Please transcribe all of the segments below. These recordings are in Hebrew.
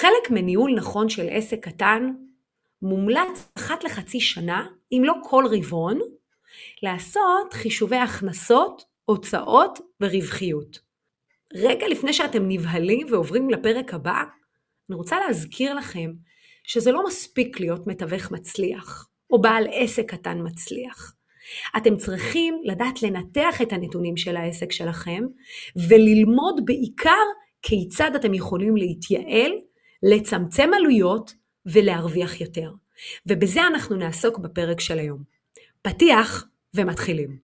חלק מניהול נכון של עסק קטן מומלץ אחת לחצי שנה, אם לא כל רבעון, לעשות חישובי הכנסות, הוצאות ורווחיות. רגע לפני שאתם נבהלים ועוברים לפרק הבא, אני רוצה להזכיר לכם שזה לא מספיק להיות מתווך מצליח, או בעל עסק קטן מצליח. אתם צריכים לדעת לנתח את הנתונים של העסק שלכם, וללמוד בעיקר כיצד אתם יכולים להתייעל, לצמצם עלויות ולהרוויח יותר. ובזה אנחנו נעסוק בפרק של היום. פתיח ומתחילים.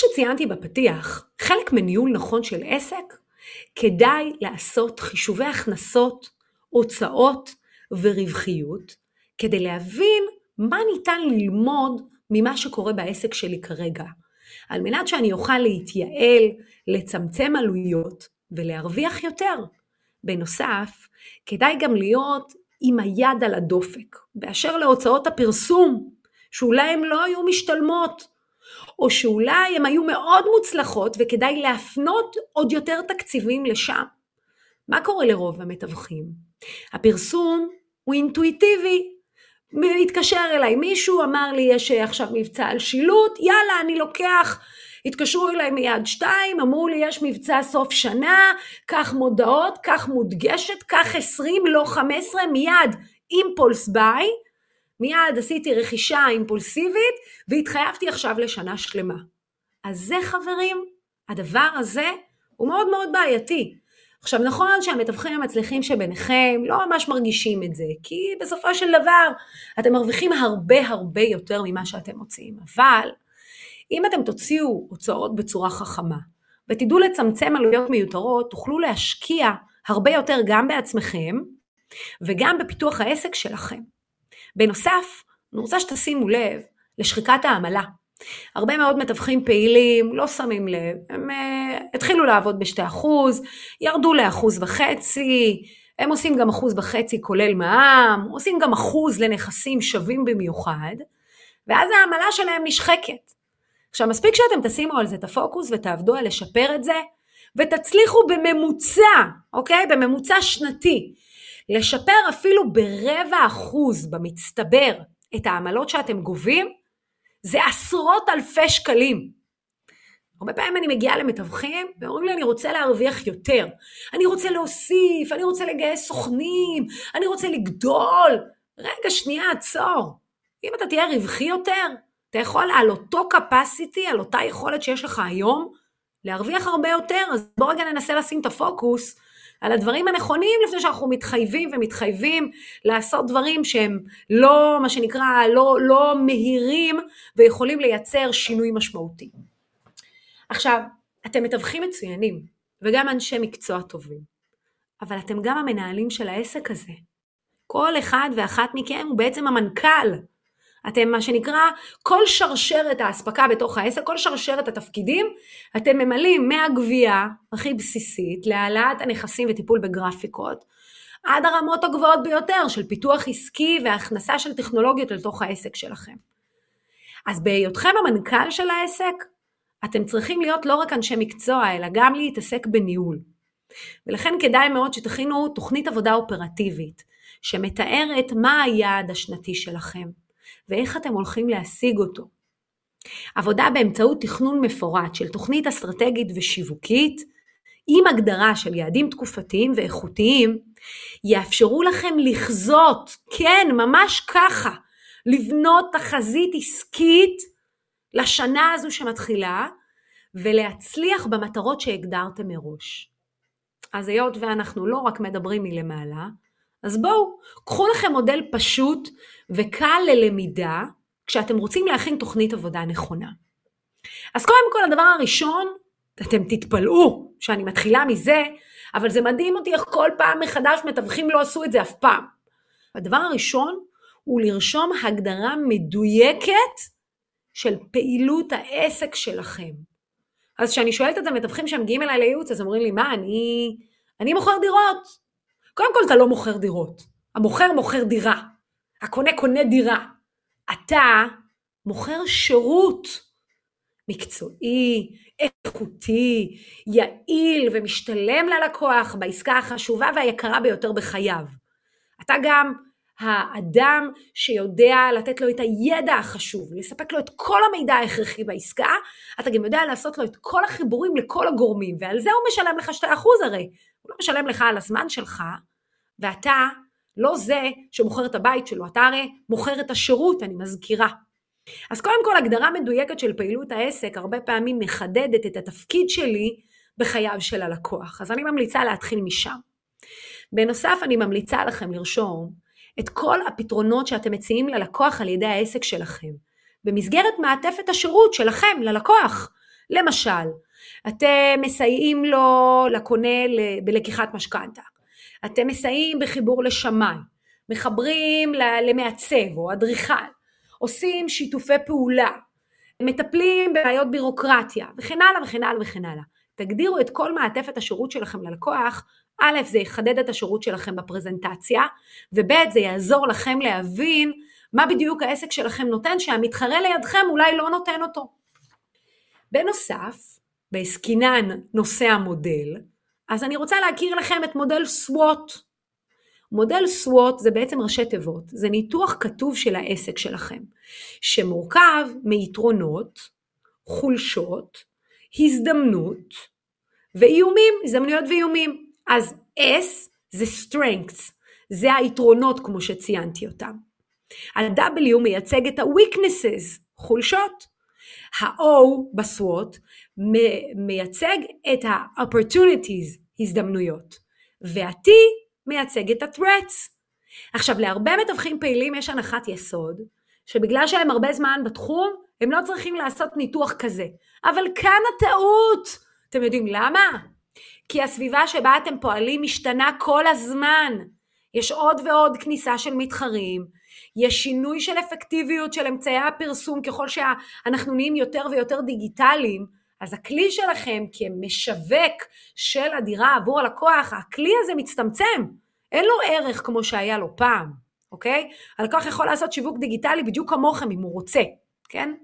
שציינתי בפתיח, חלק מניהול נכון של עסק, כדאי לעשות חישובי הכנסות, הוצאות ורווחיות, כדי להבין מה ניתן ללמוד ממה שקורה בעסק שלי כרגע, על מנת שאני אוכל להתייעל, לצמצם עלויות ולהרוויח יותר. בנוסף, כדאי גם להיות עם היד על הדופק, באשר להוצאות הפרסום, שאולי הן לא היו משתלמות, או שאולי הן היו מאוד מוצלחות וכדאי להפנות עוד יותר תקציבים לשם. מה קורה לרוב המתווכים? הפרסום הוא אינטואיטיבי. התקשר אליי מישהו, אמר לי יש עכשיו מבצע על שילוט, יאללה אני לוקח, התקשרו אליי מיד שתיים, אמרו לי יש מבצע סוף שנה, קח מודעות, קח מודגשת, קח עשרים, לא חמש עשרה, מיד אימפולס ביי, מיד עשיתי רכישה אימפולסיבית והתחייבתי עכשיו לשנה שלמה. אז זה חברים, הדבר הזה הוא מאוד מאוד בעייתי. עכשיו נכון שהמתווכים המצליחים שביניכם לא ממש מרגישים את זה, כי בסופו של דבר אתם מרוויחים הרבה הרבה יותר ממה שאתם מוציאים, אבל אם אתם תוציאו הוצאות בצורה חכמה ותדעו לצמצם עלויות מיותרות, תוכלו להשקיע הרבה יותר גם בעצמכם וגם בפיתוח העסק שלכם. בנוסף, אני רוצה שתשימו לב לשחיקת העמלה. הרבה מאוד מתווכים פעילים לא שמים לב, הם uh, התחילו לעבוד ב-2%, ירדו ל-1.5%, הם עושים גם אחוז וחצי כולל מע"מ, עושים גם אחוז לנכסים שווים במיוחד, ואז העמלה שלהם נשחקת. עכשיו מספיק שאתם תשימו על זה את הפוקוס ותעבדו על לשפר את זה, ותצליחו בממוצע, אוקיי? בממוצע שנתי, לשפר אפילו ברבע אחוז במצטבר את העמלות שאתם גובים, זה עשרות אלפי שקלים. הרבה פעמים אני מגיעה למתווכים ואומרים לי אני רוצה להרוויח יותר, אני רוצה להוסיף, אני רוצה לגייס סוכנים, אני רוצה לגדול. רגע, שנייה, עצור. אם אתה תהיה רווחי יותר, אתה יכול על אותו capacity, על אותה יכולת שיש לך היום, להרוויח הרבה יותר, אז בוא רגע ננסה לשים את הפוקוס על הדברים הנכונים לפני שאנחנו מתחייבים ומתחייבים לעשות דברים שהם לא, מה שנקרא, לא, לא מהירים ויכולים לייצר שינוי משמעותי. עכשיו, אתם מתווכים מצוינים וגם אנשי מקצוע טובים, אבל אתם גם המנהלים של העסק הזה. כל אחד ואחת מכם הוא בעצם המנכ"ל אתם מה שנקרא, כל שרשרת האספקה בתוך העסק, כל שרשרת התפקידים, אתם ממלאים מהגבייה הכי בסיסית להעלאת הנכסים וטיפול בגרפיקות, עד הרמות הגבוהות ביותר של פיתוח עסקי והכנסה של טכנולוגיות לתוך העסק שלכם. אז בהיותכם המנכ"ל של העסק, אתם צריכים להיות לא רק אנשי מקצוע, אלא גם להתעסק בניהול. ולכן כדאי מאוד שתכינו תוכנית עבודה אופרטיבית, שמתארת מה היעד השנתי שלכם, ואיך אתם הולכים להשיג אותו. עבודה באמצעות תכנון מפורט של תוכנית אסטרטגית ושיווקית, עם הגדרה של יעדים תקופתיים ואיכותיים, יאפשרו לכם לחזות, כן, ממש ככה, לבנות תחזית עסקית לשנה הזו שמתחילה, ולהצליח במטרות שהגדרתם מראש. אז היות ואנחנו לא רק מדברים מלמעלה, אז בואו, קחו לכם מודל פשוט וקל ללמידה כשאתם רוצים להכין תוכנית עבודה נכונה. אז קודם כל הדבר הראשון, אתם תתפלאו שאני מתחילה מזה, אבל זה מדהים אותי איך כל פעם מחדש מתווכים לא עשו את זה אף פעם. הדבר הראשון הוא לרשום הגדרה מדויקת של פעילות העסק שלכם. אז כשאני שואלת את המתווכים שמגיעים אליי לייעוץ, אז אומרים לי, מה, אני אני מוכר דירות. קודם כל אתה לא מוכר דירות, המוכר מוכר דירה, הקונה קונה דירה. אתה מוכר שירות מקצועי, איכותי, יעיל ומשתלם ללקוח בעסקה החשובה והיקרה ביותר בחייו. אתה גם האדם שיודע לתת לו את הידע החשוב, לספק לו את כל המידע ההכרחי בעסקה, אתה גם יודע לעשות לו את כל החיבורים לכל הגורמים, ועל זה הוא משלם לך 2% הרי. הוא לא משלם לך על הזמן שלך, ואתה לא זה שמוכר את הבית שלו, אתה הרי מוכר את השירות, אני מזכירה. אז קודם כל, הגדרה מדויקת של פעילות העסק הרבה פעמים מחדדת את התפקיד שלי בחייו של הלקוח. אז אני ממליצה להתחיל משם. בנוסף, אני ממליצה לכם לרשום את כל הפתרונות שאתם מציעים ללקוח על ידי העסק שלכם, במסגרת מעטפת השירות שלכם ללקוח. למשל, אתם מסייעים לו, לקונה, בלקיחת משכנתה. אתם מסייעים בחיבור לשמיים, מחברים למעצב או אדריכל, עושים שיתופי פעולה, מטפלים בבעיות בירוקרטיה וכן הלאה וכן הלאה וכן הלאה. תגדירו את כל מעטפת השירות שלכם ללקוח, א', זה יחדד את השירות שלכם בפרזנטציה, וב', זה יעזור לכם להבין מה בדיוק העסק שלכם נותן, שהמתחרה לידכם אולי לא נותן אותו. בנוסף, בעסקינן נושא המודל, אז אני רוצה להכיר לכם את מודל סוואט. מודל סוואט זה בעצם ראשי תיבות, זה ניתוח כתוב של העסק שלכם, שמורכב מיתרונות, חולשות, הזדמנות ואיומים, הזדמנויות ואיומים. אז S זה strengths, זה היתרונות כמו שציינתי אותם. ה-W מייצג את ה-weaknesses, חולשות. ה-O בסוואט מייצג את ה-opportunities, הזדמנויות. וה-T מייצג את ה-threats. עכשיו, להרבה מתווכים פעילים יש הנחת יסוד, שבגלל שהם הרבה זמן בתחום, הם לא צריכים לעשות ניתוח כזה. אבל כאן הטעות. אתם יודעים למה? כי הסביבה שבה אתם פועלים משתנה כל הזמן. יש עוד ועוד כניסה של מתחרים, יש שינוי של אפקטיביות של אמצעי הפרסום ככל שאנחנו נהיים יותר ויותר דיגיטליים, אז הכלי שלכם כמשווק של הדירה עבור הלקוח, הכלי הזה מצטמצם, אין לו ערך כמו שהיה לו פעם, אוקיי? הלקוח יכול לעשות שיווק דיגיטלי בדיוק כמוכם אם הוא רוצה, כן?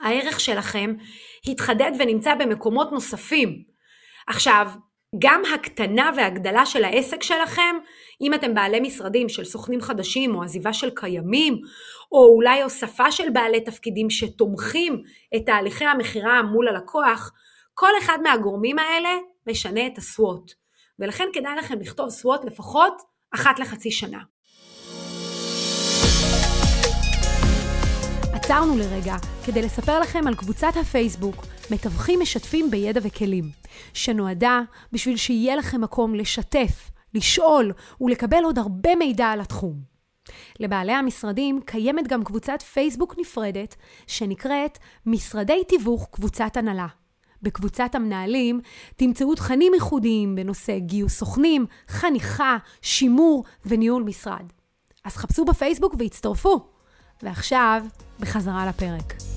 הערך שלכם התחדד ונמצא במקומות נוספים. עכשיו, גם הקטנה והגדלה של העסק שלכם, אם אתם בעלי משרדים של סוכנים חדשים או עזיבה של קיימים, או אולי הוספה של בעלי תפקידים שתומכים את תהליכי המכירה מול הלקוח, כל אחד מהגורמים האלה משנה את הסוואט. ולכן כדאי לכם לכתוב סוואט לפחות אחת לחצי שנה. עצרנו לרגע כדי לספר לכם על קבוצת הפייסבוק מתווכים משתפים בידע וכלים, שנועדה בשביל שיהיה לכם מקום לשתף, לשאול ולקבל עוד הרבה מידע על התחום. לבעלי המשרדים קיימת גם קבוצת פייסבוק נפרדת שנקראת משרדי תיווך קבוצת הנהלה. בקבוצת המנהלים תמצאו תכנים ייחודיים בנושא גיוס סוכנים, חניכה, שימור וניהול משרד. אז חפשו בפייסבוק והצטרפו. ועכשיו, בחזרה לפרק.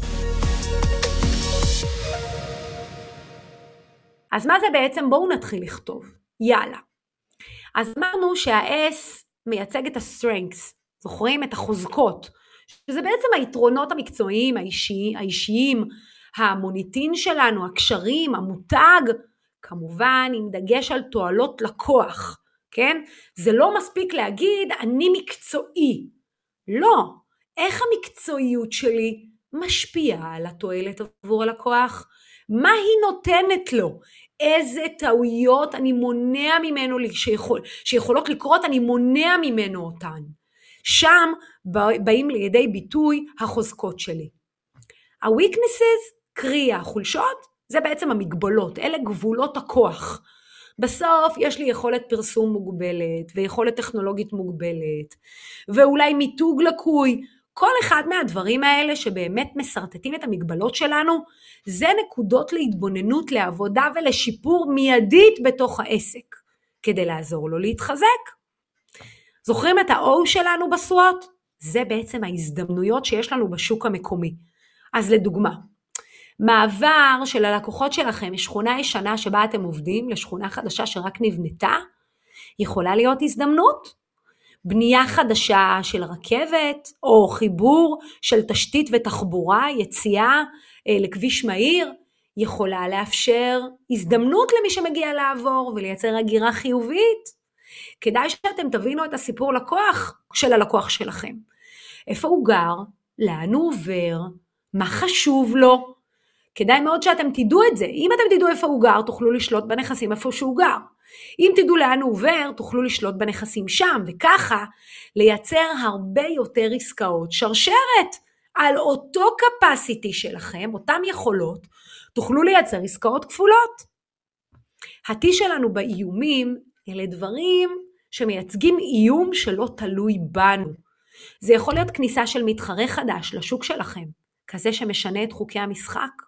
אז מה זה בעצם? בואו נתחיל לכתוב. יאללה. אז אמרנו שה-S מייצג את ה-strengths, זוכרים? את החוזקות, שזה בעצם היתרונות המקצועיים, האישי, האישיים, המוניטין שלנו, הקשרים, המותג, כמובן עם דגש על תועלות לקוח, כן? זה לא מספיק להגיד אני מקצועי. לא. איך המקצועיות שלי משפיעה על התועלת עבור הלקוח? מה היא נותנת לו? איזה טעויות אני מונע ממנו, שיכול, שיכולות לקרות, אני מונע ממנו אותן. שם באים לידי ביטוי החוזקות שלי. ה-weaknesses, קרי החולשות, זה בעצם המגבלות, אלה גבולות הכוח. בסוף יש לי יכולת פרסום מוגבלת, ויכולת טכנולוגית מוגבלת, ואולי מיתוג לקוי, כל אחד מהדברים האלה שבאמת משרטטים את המגבלות שלנו, זה נקודות להתבוננות, לעבודה ולשיפור מיידית בתוך העסק, כדי לעזור לו להתחזק. זוכרים את ה-O שלנו בסוואט? זה בעצם ההזדמנויות שיש לנו בשוק המקומי. אז לדוגמה, מעבר של הלקוחות שלכם משכונה ישנה שבה אתם עובדים לשכונה חדשה שרק נבנתה, יכולה להיות הזדמנות. בנייה חדשה של רכבת, או חיבור של תשתית ותחבורה, יציאה אה, לכביש מהיר, יכולה לאפשר הזדמנות למי שמגיע לעבור ולייצר הגירה חיובית. כדאי שאתם תבינו את הסיפור לקוח של הלקוח שלכם. איפה הוא גר, לאן הוא עובר, מה חשוב לו. כדאי מאוד שאתם תדעו את זה. אם אתם תדעו איפה הוא גר, תוכלו לשלוט בנכסים איפה שהוא גר. אם תדעו לאן הוא עובר, תוכלו לשלוט בנכסים שם, וככה לייצר הרבה יותר עסקאות שרשרת. על אותו capacity שלכם, אותם יכולות, תוכלו לייצר עסקאות כפולות. ה-T שלנו באיומים אלה דברים שמייצגים איום שלא תלוי בנו. זה יכול להיות כניסה של מתחרה חדש לשוק שלכם, כזה שמשנה את חוקי המשחק.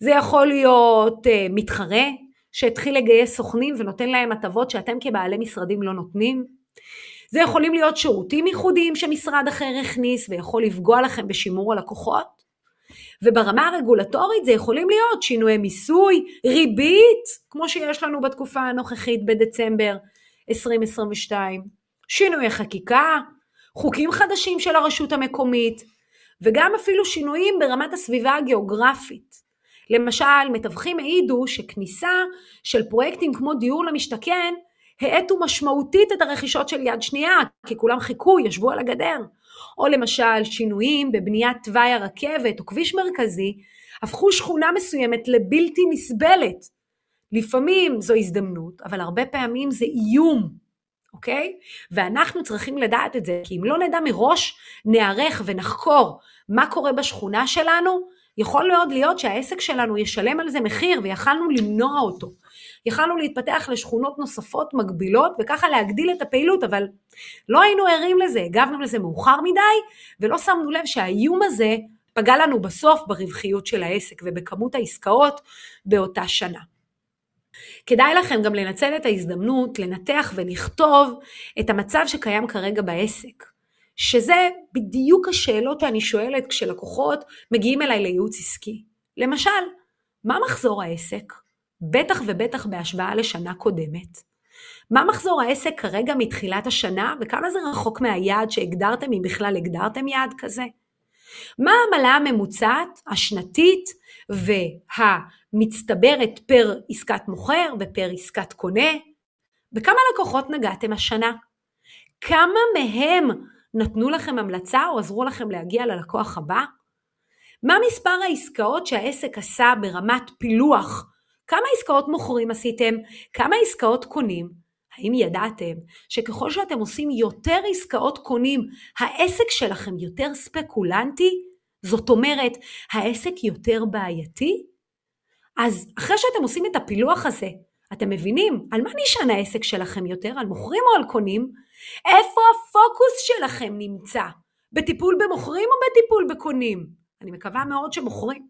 זה יכול להיות uh, מתחרה שהתחיל לגייס סוכנים ונותן להם הטבות שאתם כבעלי משרדים לא נותנים. זה יכולים להיות שירותים ייחודיים שמשרד אחר הכניס ויכול לפגוע לכם בשימור הלקוחות. וברמה הרגולטורית זה יכולים להיות שינויי מיסוי, ריבית, כמו שיש לנו בתקופה הנוכחית בדצמבר 2022, שינויי חקיקה, חוקים חדשים של הרשות המקומית, וגם אפילו שינויים ברמת הסביבה הגיאוגרפית. למשל, מתווכים העידו שכניסה של פרויקטים כמו דיור למשתכן האטו משמעותית את הרכישות של יד שנייה, כי כולם חיכו, ישבו על הגדר. או למשל שינויים בבניית תוואי הרכבת או כביש מרכזי, הפכו שכונה מסוימת לבלתי נסבלת. לפעמים זו הזדמנות, אבל הרבה פעמים זה איום, אוקיי? ואנחנו צריכים לדעת את זה, כי אם לא נדע מראש, נערך ונחקור מה קורה בשכונה שלנו, יכול מאוד להיות שהעסק שלנו ישלם על זה מחיר ויכלנו למנוע אותו. יכלנו להתפתח לשכונות נוספות מקבילות וככה להגדיל את הפעילות, אבל לא היינו ערים לזה, הגבנו לזה מאוחר מדי ולא שמנו לב שהאיום הזה פגע לנו בסוף ברווחיות של העסק ובכמות העסקאות באותה שנה. כדאי לכם גם לנצל את ההזדמנות לנתח ולכתוב את המצב שקיים כרגע בעסק. שזה בדיוק השאלות שאני שואלת כשלקוחות מגיעים אליי לייעוץ עסקי. למשל, מה מחזור העסק? בטח ובטח בהשוואה לשנה קודמת. מה מחזור העסק כרגע מתחילת השנה וכמה זה רחוק מהיעד שהגדרתם, אם בכלל הגדרתם יעד כזה? מה העמלה הממוצעת, השנתית והמצטברת פר עסקת מוכר ופר עסקת קונה? בכמה לקוחות נגעתם השנה? כמה מהם נתנו לכם המלצה או עזרו לכם להגיע ללקוח הבא? מה מספר העסקאות שהעסק עשה ברמת פילוח? כמה עסקאות מוכרים עשיתם? כמה עסקאות קונים? האם ידעתם שככל שאתם עושים יותר עסקאות קונים, העסק שלכם יותר ספקולנטי? זאת אומרת, העסק יותר בעייתי? אז אחרי שאתם עושים את הפילוח הזה, אתם מבינים על מה נשען העסק שלכם יותר, על מוכרים או על קונים? איפה הפוקוס שלכם נמצא? בטיפול במוכרים או בטיפול בקונים? אני מקווה מאוד שמוכרים.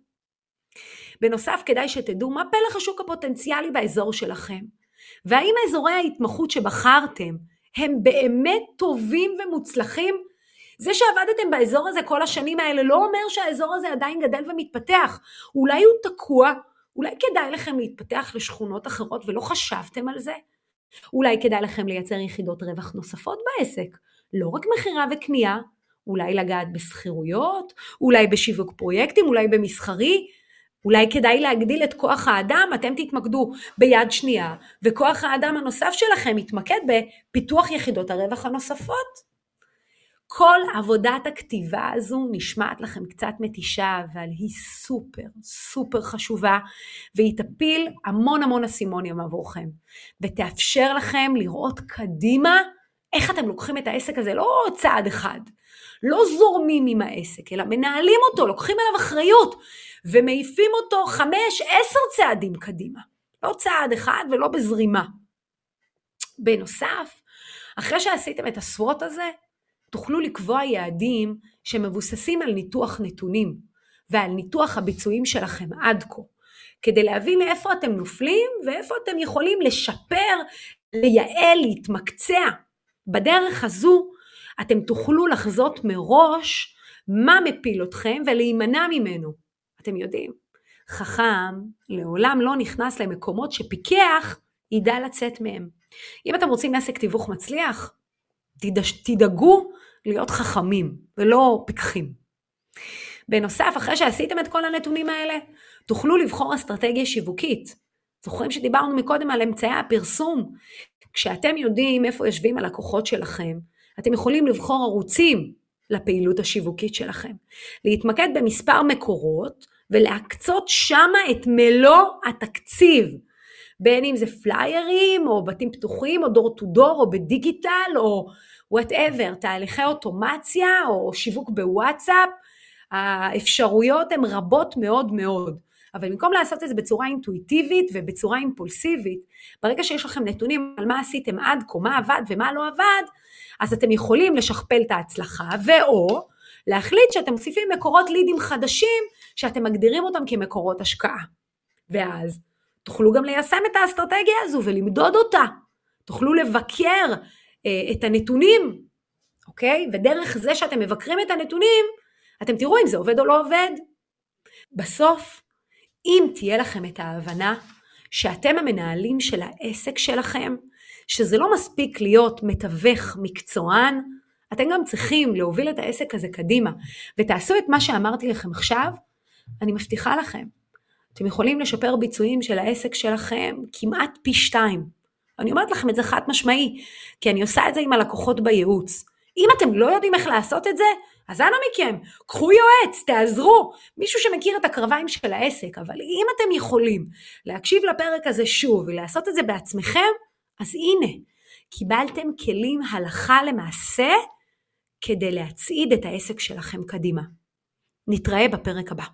בנוסף, כדאי שתדעו מה פלח השוק הפוטנציאלי באזור שלכם, והאם אזורי ההתמחות שבחרתם הם באמת טובים ומוצלחים? זה שעבדתם באזור הזה כל השנים האלה לא אומר שהאזור הזה עדיין גדל ומתפתח. אולי הוא תקוע, אולי כדאי לכם להתפתח לשכונות אחרות ולא חשבתם על זה? אולי כדאי לכם לייצר יחידות רווח נוספות בעסק, לא רק מכירה וקנייה, אולי לגעת בשכירויות, אולי בשיווק פרויקטים, אולי במסחרי, אולי כדאי להגדיל את כוח האדם, אתם תתמקדו ביד שנייה, וכוח האדם הנוסף שלכם יתמקד בפיתוח יחידות הרווח הנוספות. כל עבודת הכתיבה הזו נשמעת לכם קצת מתישה, אבל היא סופר סופר חשובה, והיא תפיל המון המון אסימונים עבורכם, ותאפשר לכם לראות קדימה איך אתם לוקחים את העסק הזה לא צעד אחד, לא זורמים עם העסק, אלא מנהלים אותו, לוקחים עליו אחריות, ומעיפים אותו חמש, עשר צעדים קדימה. לא צעד אחד ולא בזרימה. בנוסף, אחרי שעשיתם את הסוואט הזה, תוכלו לקבוע יעדים שמבוססים על ניתוח נתונים ועל ניתוח הביצועים שלכם עד כה, כדי להבין איפה אתם נופלים ואיפה אתם יכולים לשפר, לייעל, להתמקצע. בדרך הזו אתם תוכלו לחזות מראש מה מפיל אתכם ולהימנע ממנו. אתם יודעים, חכם לעולם לא נכנס למקומות שפיקח ידע לצאת מהם. אם אתם רוצים עסק תיווך מצליח, תדאגו להיות חכמים ולא פיקחים. בנוסף, אחרי שעשיתם את כל הנתונים האלה, תוכלו לבחור אסטרטגיה שיווקית. זוכרים שדיברנו מקודם על אמצעי הפרסום? כשאתם יודעים איפה יושבים הלקוחות שלכם, אתם יכולים לבחור ערוצים לפעילות השיווקית שלכם. להתמקד במספר מקורות ולהקצות שמה את מלוא התקציב. בין אם זה פליירים, או בתים פתוחים, או door to door, או בדיגיטל, או whatever, תהליכי אוטומציה, או שיווק בוואטסאפ, האפשרויות הן רבות מאוד מאוד. אבל במקום לעשות את זה בצורה אינטואיטיבית ובצורה אימפולסיבית, ברגע שיש לכם נתונים על מה עשיתם עד כה, מה עבד ומה לא עבד, אז אתם יכולים לשכפל את ההצלחה, ואו להחליט שאתם מוסיפים מקורות לידים חדשים, שאתם מגדירים אותם כמקורות השקעה. ואז תוכלו גם ליישם את האסטרטגיה הזו ולמדוד אותה. תוכלו לבקר אה, את הנתונים, אוקיי? ודרך זה שאתם מבקרים את הנתונים, אתם תראו אם זה עובד או לא עובד. בסוף, אם תהיה לכם את ההבנה שאתם המנהלים של העסק שלכם, שזה לא מספיק להיות מתווך מקצוען, אתם גם צריכים להוביל את העסק הזה קדימה, ותעשו את מה שאמרתי לכם עכשיו, אני מבטיחה לכם, אתם יכולים לשפר ביצועים של העסק שלכם כמעט פי שתיים. אני אומרת לכם את זה חד משמעי, כי אני עושה את זה עם הלקוחות בייעוץ. אם אתם לא יודעים איך לעשות את זה, אז אנא מכם, קחו יועץ, תעזרו, מישהו שמכיר את הקרביים של העסק, אבל אם אתם יכולים להקשיב לפרק הזה שוב ולעשות את זה בעצמכם, אז הנה, קיבלתם כלים הלכה למעשה כדי להצעיד את העסק שלכם קדימה. נתראה בפרק הבא.